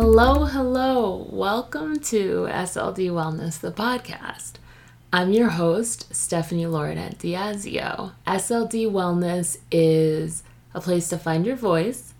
Hello, hello. Welcome to SLD Wellness, the podcast. I'm your host, Stephanie Laurenet Diazio. SLD Wellness is a place to find your voice,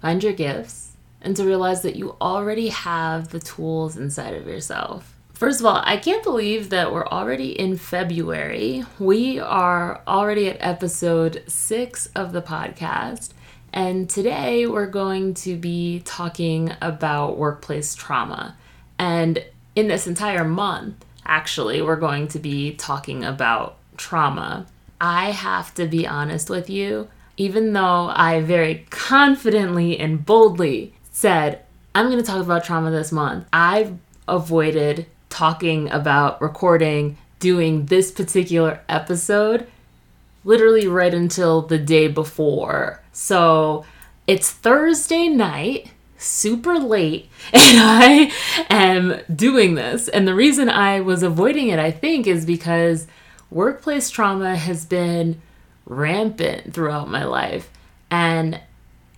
find your gifts, and to realize that you already have the tools inside of yourself. First of all, I can't believe that we're already in February. We are already at episode six of the podcast. And today we're going to be talking about workplace trauma. And in this entire month, actually, we're going to be talking about trauma. I have to be honest with you, even though I very confidently and boldly said, I'm going to talk about trauma this month, I've avoided talking about recording, doing this particular episode literally right until the day before. So it's Thursday night, super late, and I am doing this. And the reason I was avoiding it, I think, is because workplace trauma has been rampant throughout my life. And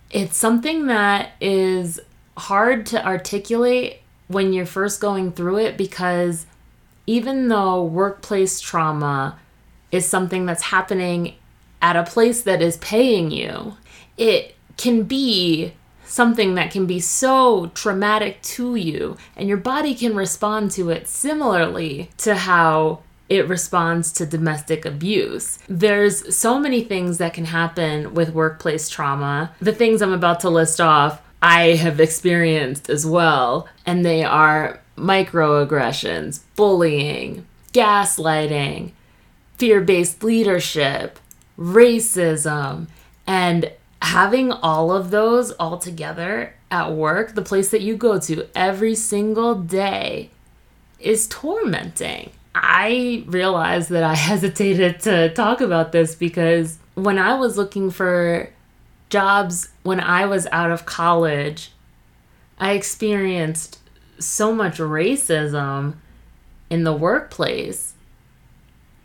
it's something that is hard to articulate when you're first going through it because even though workplace trauma is something that's happening at a place that is paying you, it can be something that can be so traumatic to you, and your body can respond to it similarly to how it responds to domestic abuse. There's so many things that can happen with workplace trauma. The things I'm about to list off, I have experienced as well, and they are microaggressions, bullying, gaslighting, fear based leadership, racism, and having all of those all together at work, the place that you go to every single day, is tormenting. I realized that I hesitated to talk about this because when I was looking for jobs when I was out of college, I experienced so much racism in the workplace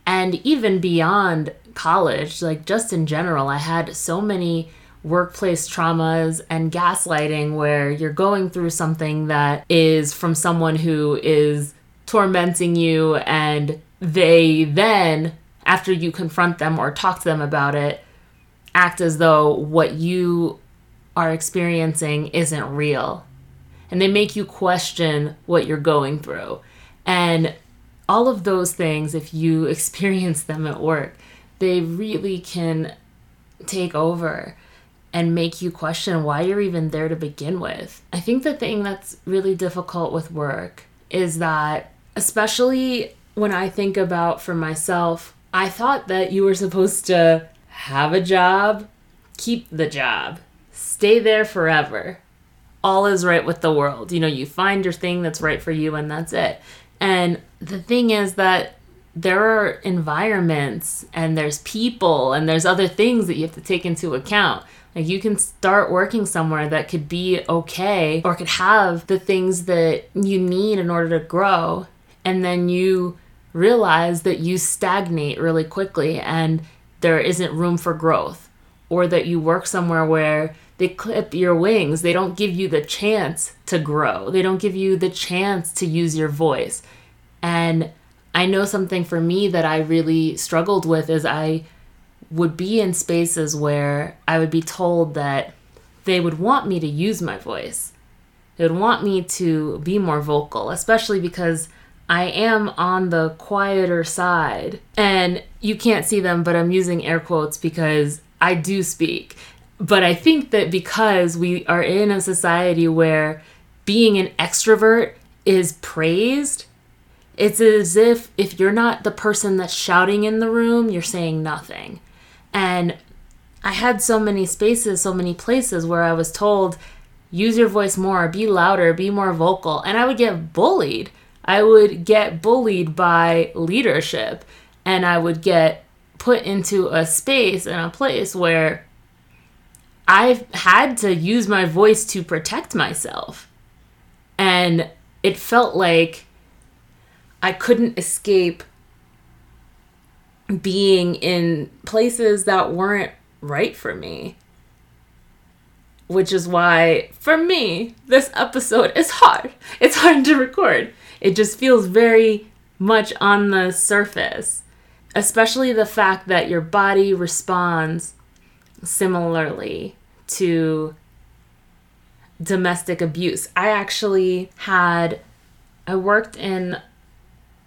and even beyond college, like just in general, I had so many workplace traumas and gaslighting where you're going through something that is from someone who is tormenting you and they then after you confront them or talk to them about it act as though what you are experiencing isn't real. And they make you question what you're going through. And all of those things if you experience them at work they really can take over and make you question why you're even there to begin with. I think the thing that's really difficult with work is that, especially when I think about for myself, I thought that you were supposed to have a job, keep the job, stay there forever. All is right with the world. You know, you find your thing that's right for you, and that's it. And the thing is that there are environments and there's people and there's other things that you have to take into account. Like you can start working somewhere that could be okay or could have the things that you need in order to grow. And then you realize that you stagnate really quickly and there isn't room for growth. Or that you work somewhere where they clip your wings. They don't give you the chance to grow, they don't give you the chance to use your voice. And I know something for me that I really struggled with is I would be in spaces where I would be told that they would want me to use my voice. They would want me to be more vocal, especially because I am on the quieter side. And you can't see them, but I'm using air quotes because I do speak. But I think that because we are in a society where being an extrovert is praised, it's as if if you're not the person that's shouting in the room, you're saying nothing. And I had so many spaces, so many places where I was told, use your voice more, be louder, be more vocal. And I would get bullied. I would get bullied by leadership and I would get put into a space and a place where I had to use my voice to protect myself. And it felt like I couldn't escape being in places that weren't right for me. which is why, for me, this episode is hard. It's hard to record. It just feels very much on the surface, especially the fact that your body responds similarly to domestic abuse. I actually had, I worked in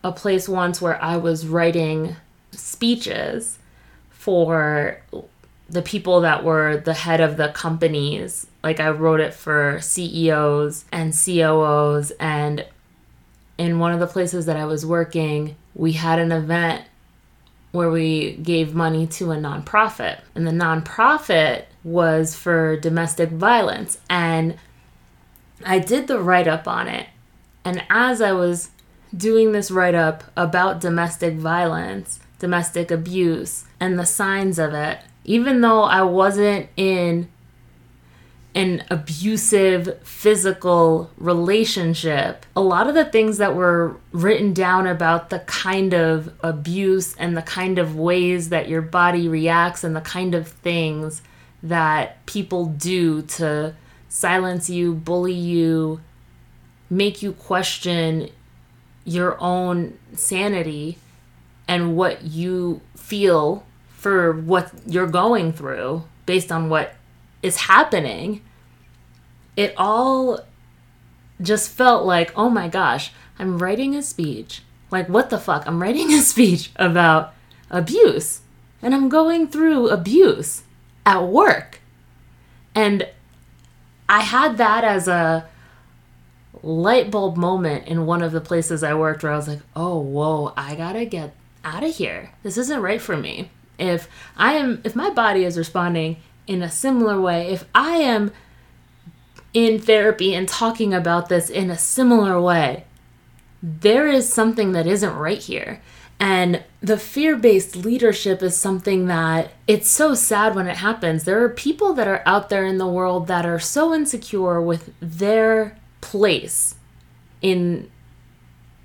a place once where I was writing speeches for the people that were the head of the companies. Like I wrote it for CEOs and COOs. And in one of the places that I was working, we had an event where we gave money to a nonprofit. And the nonprofit was for domestic violence. And I did the write up on it. And as I was doing this write up about domestic violence, domestic abuse, and the signs of it, even though I wasn't in an abusive physical relationship, a lot of the things that were written down about the kind of abuse and the kind of ways that your body reacts and the kind of things that people do to silence you, bully you, make you question your own sanity and what you feel for what you're going through based on what is happening, it all just felt like, oh my gosh, I'm writing a speech. Like, what the fuck? I'm writing a speech about abuse and I'm going through abuse at work. And I had that as a light bulb moment in one of the places I worked where I was like, oh, whoa, I gotta get out of here. This isn't right for me. If I am, if my body is responding in a similar way, if I am in therapy and talking about this in a similar way, there is something that isn't right here. And the fear based leadership is something that it's so sad when it happens. There are people that are out there in the world that are so insecure with their place in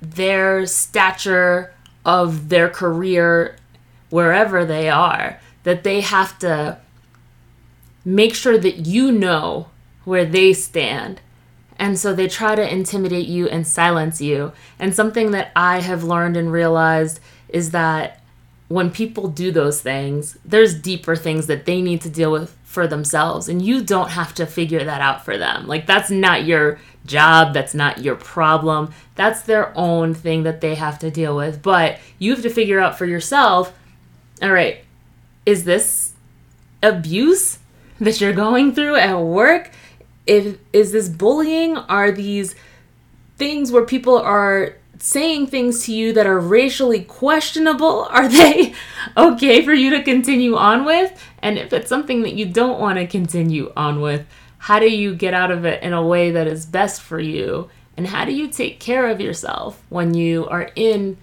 their stature of their career wherever they are that they have to make sure that you know where they stand and so they try to intimidate you and silence you. And something that I have learned and realized is that when people do those things, there's deeper things that they need to deal with for themselves. And you don't have to figure that out for them. Like, that's not your job. That's not your problem. That's their own thing that they have to deal with. But you have to figure out for yourself all right, is this abuse that you're going through at work? if is this bullying are these things where people are saying things to you that are racially questionable are they okay for you to continue on with? And if it's something that you don't want to continue on with how do you get out of it in a way that is best for you? And how do you take care of yourself when you are in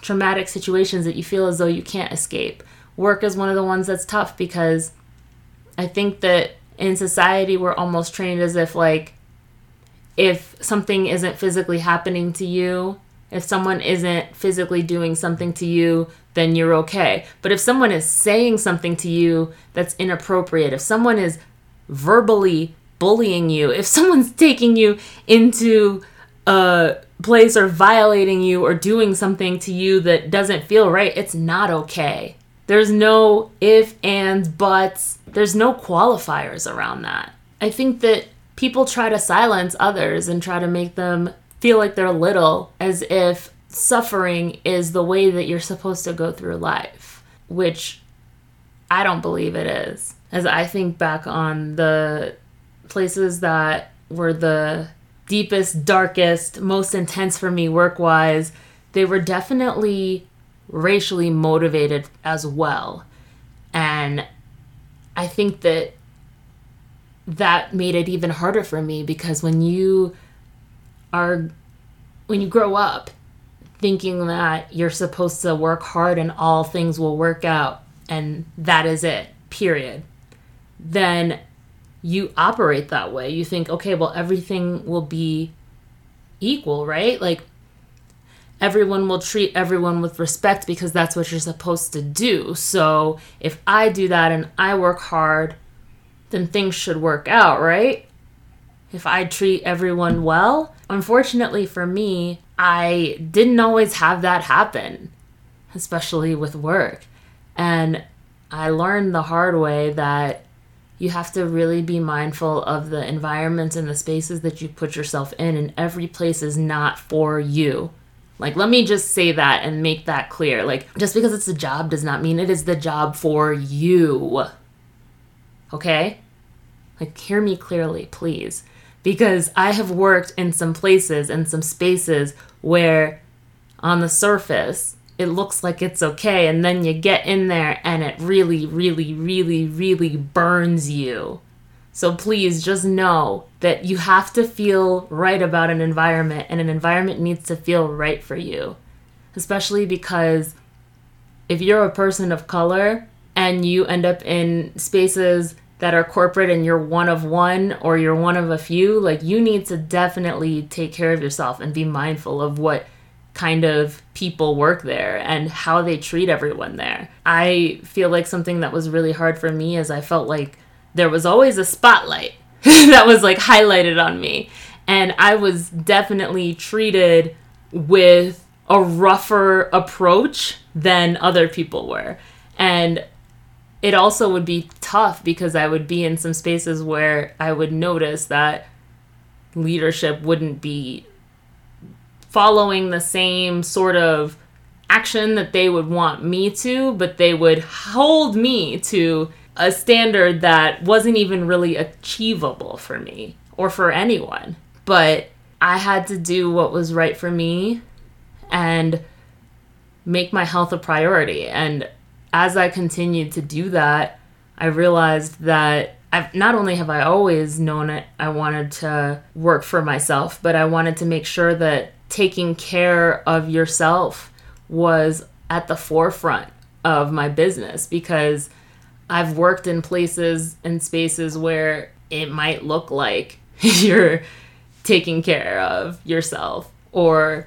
traumatic situations that you feel as though you can't escape? Work is one of the ones that's tough because i think that in society we're almost trained as if like if something isn't physically happening to you if someone isn't physically doing something to you then you're okay but if someone is saying something to you that's inappropriate if someone is verbally bullying you if someone's taking you into a place or violating you or doing something to you that doesn't feel right it's not okay there's no if, ands, buts. There's no qualifiers around that. I think that people try to silence others and try to make them feel like they're little as if suffering is the way that you're supposed to go through life, which I don't believe it is. As I think back on the places that were the deepest, darkest, most intense for me work wise, they were definitely racially motivated as well. And I think that that made it even harder for me because when you are when you grow up thinking that you're supposed to work hard and all things will work out and that is it period then you operate that way you think okay well everything will be equal right like everyone will treat everyone with respect because that's what you're supposed to do. So if I do that and I work hard then things should work out, right? If I treat everyone well. Unfortunately for me, I didn't always have that happen, especially with work. And I learned the hard way that you have to really be mindful of the environments and the spaces that you put yourself in, and every place is not for you. Like, let me just say that and make that clear. Like, just because it's a job does not mean it is the job for you. Okay? Like, hear me clearly, please. Because I have worked in some places and some spaces where, on the surface, it looks like it's okay, and then you get in there and it really, really, really, really burns you. So please just know that you have to feel right about an environment, and an environment needs to feel right for you. Especially because if you're a person of color and you end up in spaces that are corporate and you're one of one or you're one of a few, like you need to definitely take care of yourself and be mindful of what kind of people work there and how they treat everyone there. I feel like something that was really hard for me is I felt like there was always a spotlight that was like highlighted on me. And I was definitely treated with a rougher approach than other people were. And it also would be tough because I would be in some spaces where I would notice that leadership wouldn't be following the same sort of action that they would want me to, but they would hold me to a standard that wasn't even really achievable for me or for anyone. But I had to do what was right for me and make my health a priority. And as I continued to do that, I realized that I've not only have I always known it, I wanted to work for myself, but I wanted to make sure that taking care of yourself was at the forefront of my business because I've worked in places and spaces where it might look like you're taking care of yourself or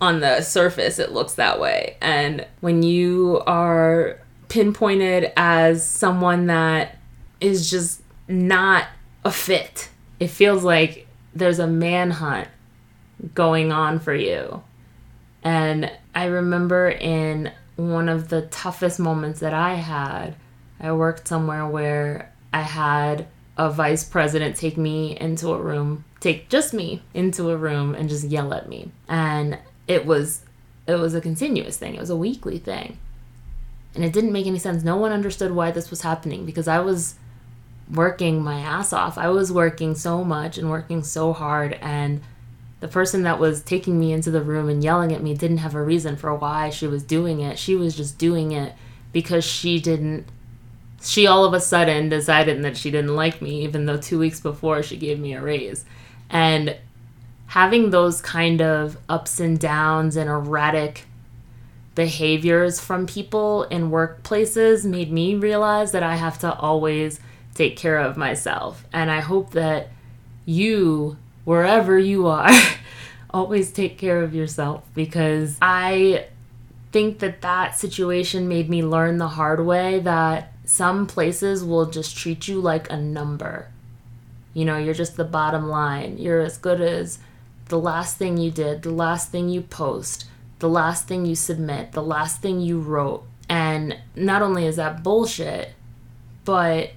on the surface it looks that way. And when you are pinpointed as someone that is just not a fit, it feels like there's a manhunt going on for you. And I remember in one of the toughest moments that I had, I worked somewhere where I had a vice president take me into a room, take just me into a room and just yell at me. And it was it was a continuous thing. It was a weekly thing. And it didn't make any sense. No one understood why this was happening because I was working my ass off. I was working so much and working so hard and the person that was taking me into the room and yelling at me didn't have a reason for why she was doing it. She was just doing it because she didn't she all of a sudden decided that she didn't like me, even though two weeks before she gave me a raise. And having those kind of ups and downs and erratic behaviors from people in workplaces made me realize that I have to always take care of myself. And I hope that you, wherever you are, always take care of yourself because I think that that situation made me learn the hard way that some places will just treat you like a number. You know, you're just the bottom line. You're as good as the last thing you did, the last thing you post, the last thing you submit, the last thing you wrote. And not only is that bullshit, but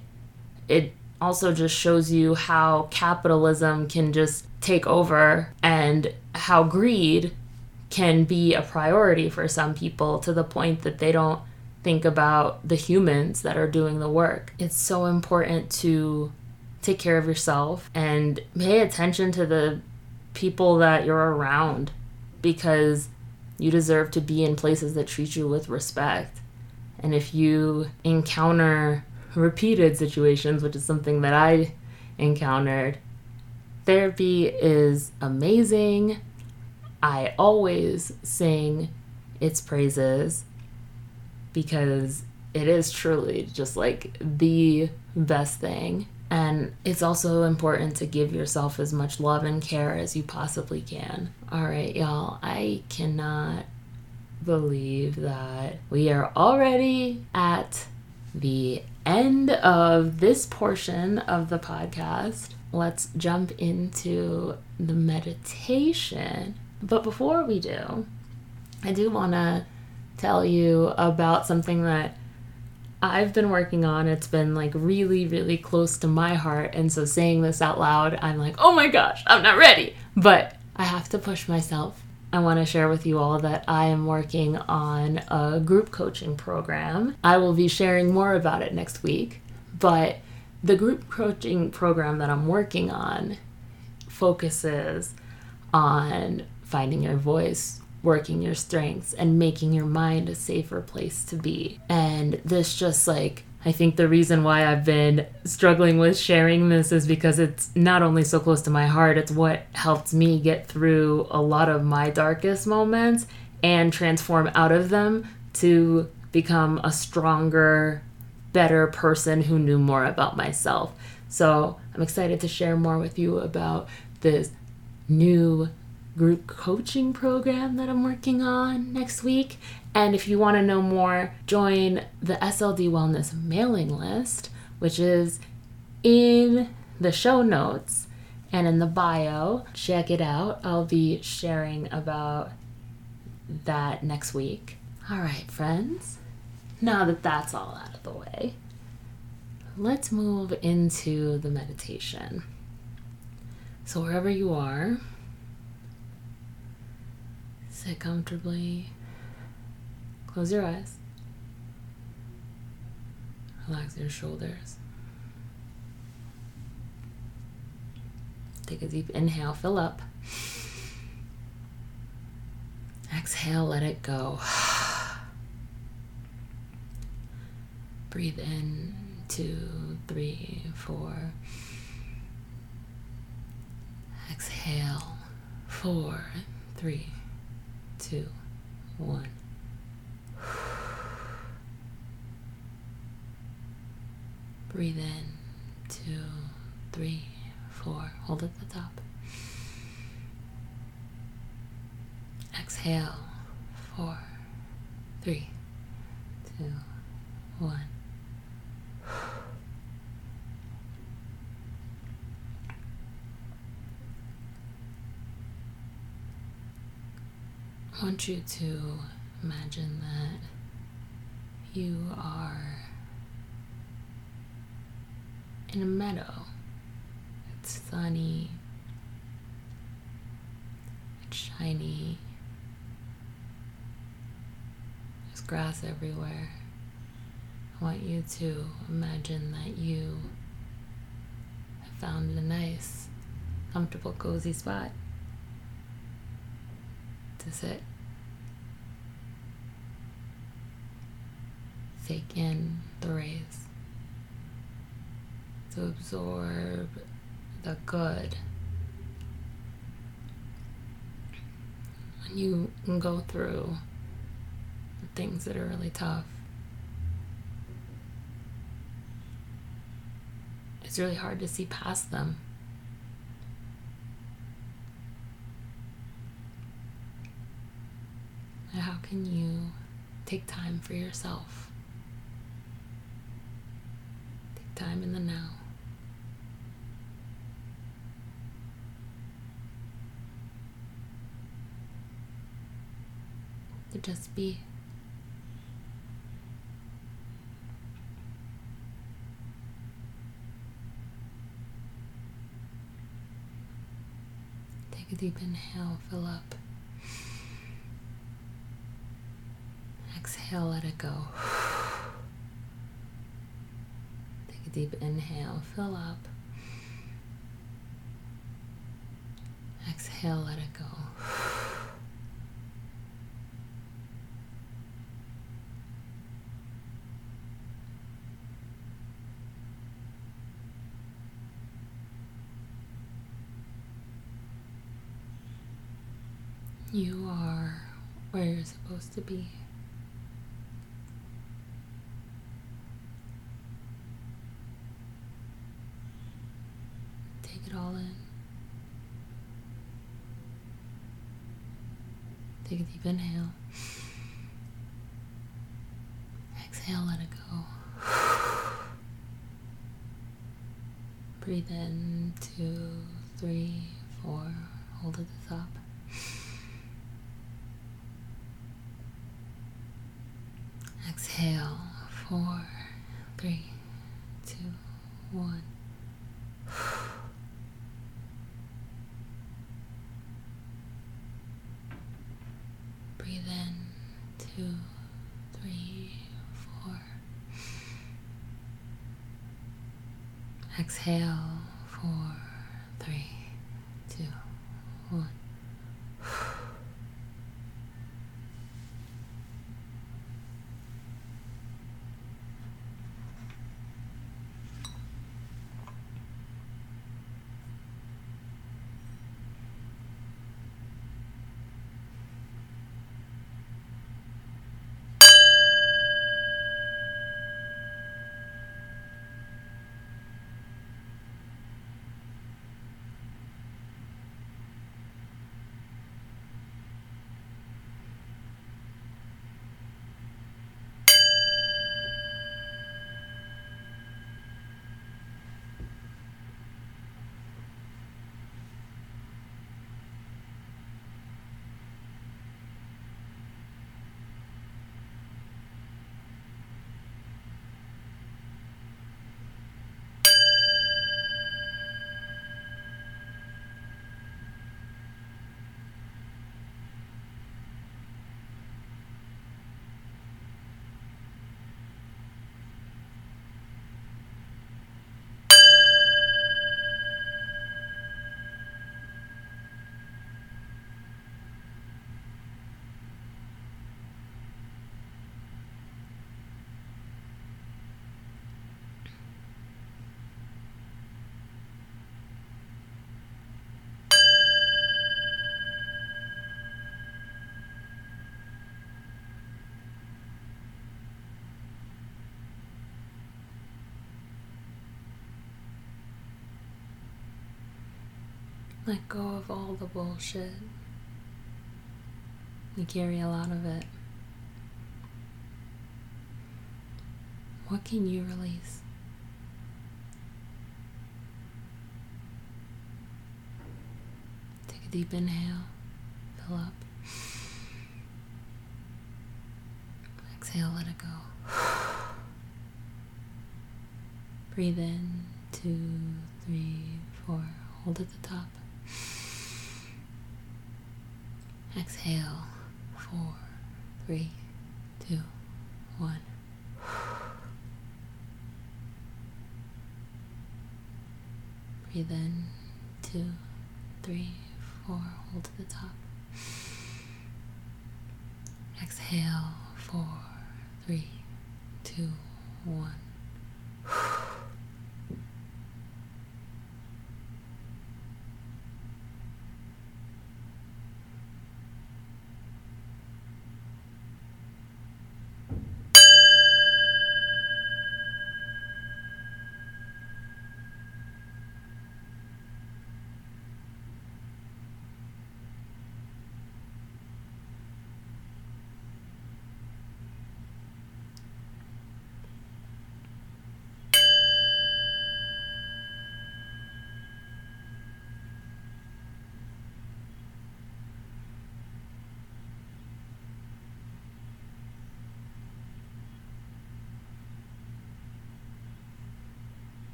it also just shows you how capitalism can just take over and how greed can be a priority for some people to the point that they don't think about the humans that are doing the work. It's so important to take care of yourself and pay attention to the people that you're around because you deserve to be in places that treat you with respect. And if you encounter repeated situations, which is something that I encountered, therapy is amazing. I always sing its praises because it is truly just like the best thing. And it's also important to give yourself as much love and care as you possibly can. All right, y'all, I cannot believe that we are already at the end of this portion of the podcast. Let's jump into the meditation. But before we do, I do want to tell you about something that I've been working on. It's been like really, really close to my heart. And so saying this out loud, I'm like, oh my gosh, I'm not ready. But I have to push myself. I want to share with you all that I am working on a group coaching program. I will be sharing more about it next week. But the group coaching program that I'm working on focuses on finding your voice, working your strengths and making your mind a safer place to be. And this just like I think the reason why I've been struggling with sharing this is because it's not only so close to my heart, it's what helped me get through a lot of my darkest moments and transform out of them to become a stronger, better person who knew more about myself. So I'm excited to share more with you about this new group coaching program that I'm working on next week. And if you want to know more, join the SLD Wellness mailing list, which is in the show notes and in the bio. Check it out. I'll be sharing about that next week. All right, friends. Now that that's all out of the way, let's move into the meditation. So, wherever you are, Sit comfortably. Close your eyes. Relax your shoulders. Take a deep inhale, fill up. Exhale, let it go. Breathe in, two, three, four. Exhale, four, three, two, one. Breathe in, two, three, four. Hold at the top. Exhale, four, three, two, one. I want you to imagine that you are in a meadow. It's sunny, it's shiny, there's grass everywhere. I want you to imagine that you have found a nice, comfortable, cozy spot to sit. Take in the rays, to absorb the good. When you go through things that are really tough, it's really hard to see past them. How can you take time for yourself? Time in the now. To just be. Take a deep inhale, fill up. Exhale, let it go. a deep inhale, fill up. Exhale, let it go. You are where you're supposed to be. Deep inhale. Exhale, let it go. Breathe in two, three, four. Hold at the top. Exhale, Let go of all the bullshit. You carry a lot of it. What can you release? Take a deep inhale, fill up. Exhale, let it go. Breathe in, two, three, four. Hold at the top. Exhale, four, three, two, one. Breathe in, two, three, four, hold to the top. Exhale, four, three, two, one.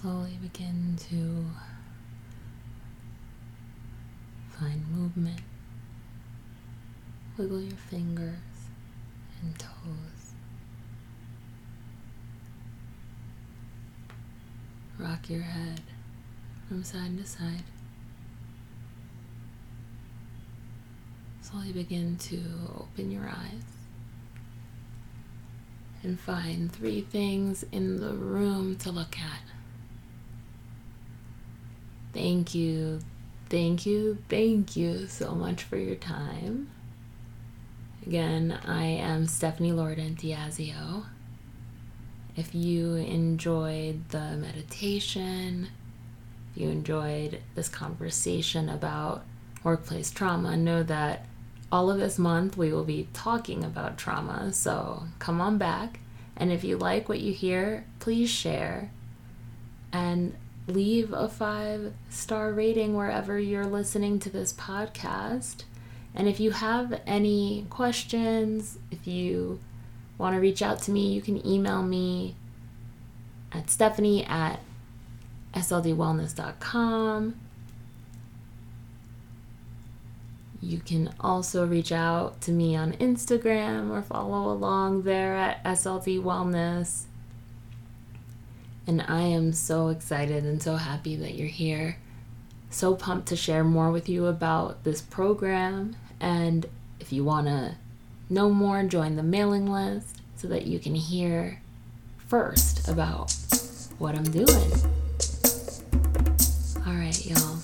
Slowly begin to find movement. Wiggle your fingers and toes. Rock your head from side to side. Slowly begin to open your eyes and find three things in the room to look at. Thank you, thank you, thank you so much for your time. Again, I am Stephanie Lorden Diazio. If you enjoyed the meditation, if you enjoyed this conversation about workplace trauma, know that all of this month we will be talking about trauma. So come on back. And if you like what you hear, please share and leave a five star rating wherever you're listening to this podcast. And if you have any questions, if you want to reach out to me, you can email me at stephanie at sldwellness.com. You can also reach out to me on Instagram or follow along there at SLD Wellness. And I am so excited and so happy that you're here. So pumped to share more with you about this program. And if you want to know more, join the mailing list so that you can hear first about what I'm doing. All right, y'all.